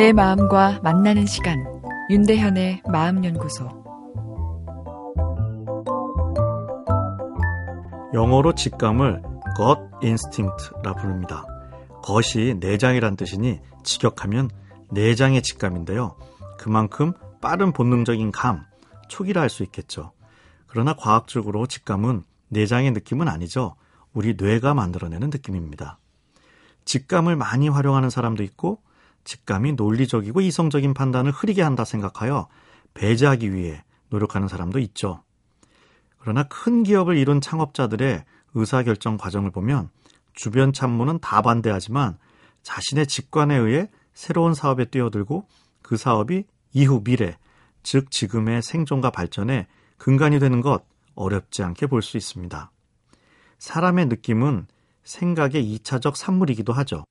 내 마음과 만나는 시간 윤대현의 마음연구소 영어로 직감을 gut instinct라 부릅니다. 것이 내장이란 뜻이니 직역하면 내장의 직감인데요. 그만큼 빠른 본능적인 감, 촉이라 할 수 있겠죠. 그러나 과학적으로 직감은 내장의 느낌은 아니죠. 우리 뇌가 만들어내는 느낌입니다. 직감을 많이 활용하는 사람도 있고 직감이 논리적이고 이성적인 판단을 흐리게 한다 생각하여 배제하기 위해 노력하는 사람도 있죠. 그러나 큰 기업을 이룬 창업자들의 의사결정 과정을 보면 주변 참모는 다 반대하지만 자신의 직관에 의해 새로운 사업에 뛰어들고 그 사업이 이후 미래, 즉 지금의 생존과 발전에 근간이 되는 것 어렵지 않게 볼 수 있습니다. 사람의 느낌은 생각의 2차적 산물이기도 하죠.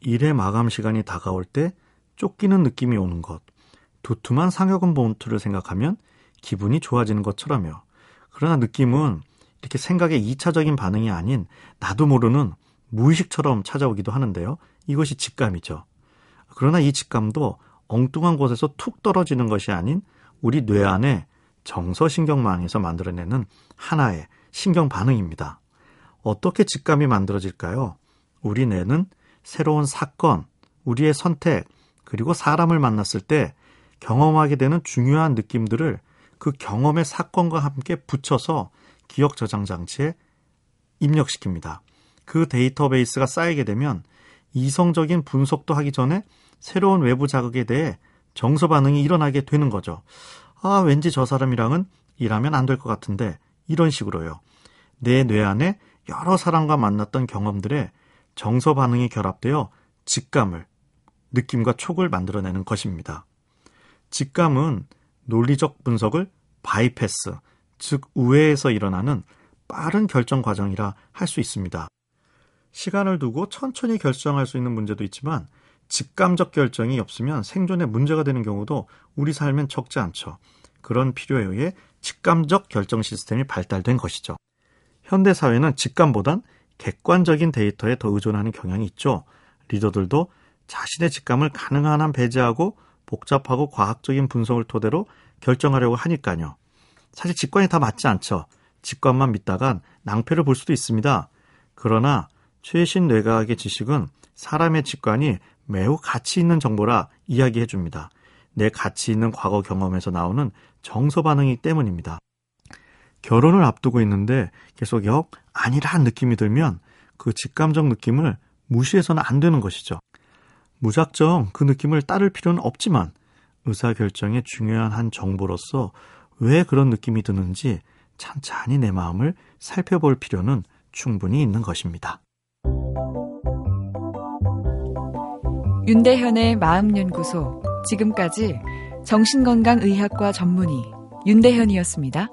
일의 마감 시간이 다가올 때 쫓기는 느낌이 오는 것, 두툼한 상여금 봉투를 생각하면 기분이 좋아지는 것처럼요. 그러나 느낌은 이렇게 생각의 2차적인 반응이 아닌 나도 모르는 무의식처럼 찾아오기도 하는데요. 이것이 직감이죠. 그러나 이 직감도 엉뚱한 곳에서 툭 떨어지는 것이 아닌 우리 뇌 안에 정서신경망에서 만들어내는 하나의 신경 반응입니다. 어떻게 직감이 만들어질까요? 우리 뇌는 새로운 사건, 우리의 선택, 그리고 사람을 만났을 때 경험하게 되는 중요한 느낌들을 그 경험의 사건과 함께 붙여서 기억 저장 장치에 입력시킵니다. 그 데이터베이스가 쌓이게 되면 이성적인 분석도 하기 전에 새로운 외부 자극에 대해 정서 반응이 일어나게 되는 거죠. 아, 왠지 저 사람이랑은 일하면 안 될 것 같은데 이런 식으로요. 내 뇌 안에 여러 사람과 만났던 경험들의 정서 반응이 결합되어 직감을 느낌과 촉을 만들어내는 것입니다. 직감은 논리적 분석을 바이패스, 즉 우회에서 일어나는 빠른 결정 과정이라 할 수 있습니다. 시간을 두고 천천히 결정할 수 있는 문제도 있지만 직감적 결정이 없으면 생존에 문제가 되는 경우도 우리 삶엔 적지 않죠. 그런 필요에 의해 직감적 결정 시스템이 발달된 것이죠. 현대 사회는 직감보단 객관적인 데이터에 더 의존하는 경향이 있죠. 리더들도 자신의 직감을 가능한 한 배제하고 복잡하고 과학적인 분석을 토대로 결정하려고 하니까요. 사실 직관이 다 맞지 않죠. 직관만 믿다간 낭패를 볼 수도 있습니다. 그러나 최신 뇌과학의 지식은 사람의 직관이 매우 가치 있는 정보라 이야기해 줍니다. 내 가치 있는 과거 경험에서 나오는 정서 반응이기 때문입니다. 결혼을 앞두고 있는데 계속 역 아니라는 느낌이 들면 그 직감적 느낌을 무시해서는 안 되는 것이죠. 무작정 그 느낌을 따를 필요는 없지만 의사결정의 중요한 한 정보로서 왜 그런 느낌이 드는지 찬찬히 내 마음을 살펴볼 필요는 충분히 있는 것입니다. 윤대현의 마음연구소. 지금까지 정신건강의학과 전문의 윤대현이었습니다.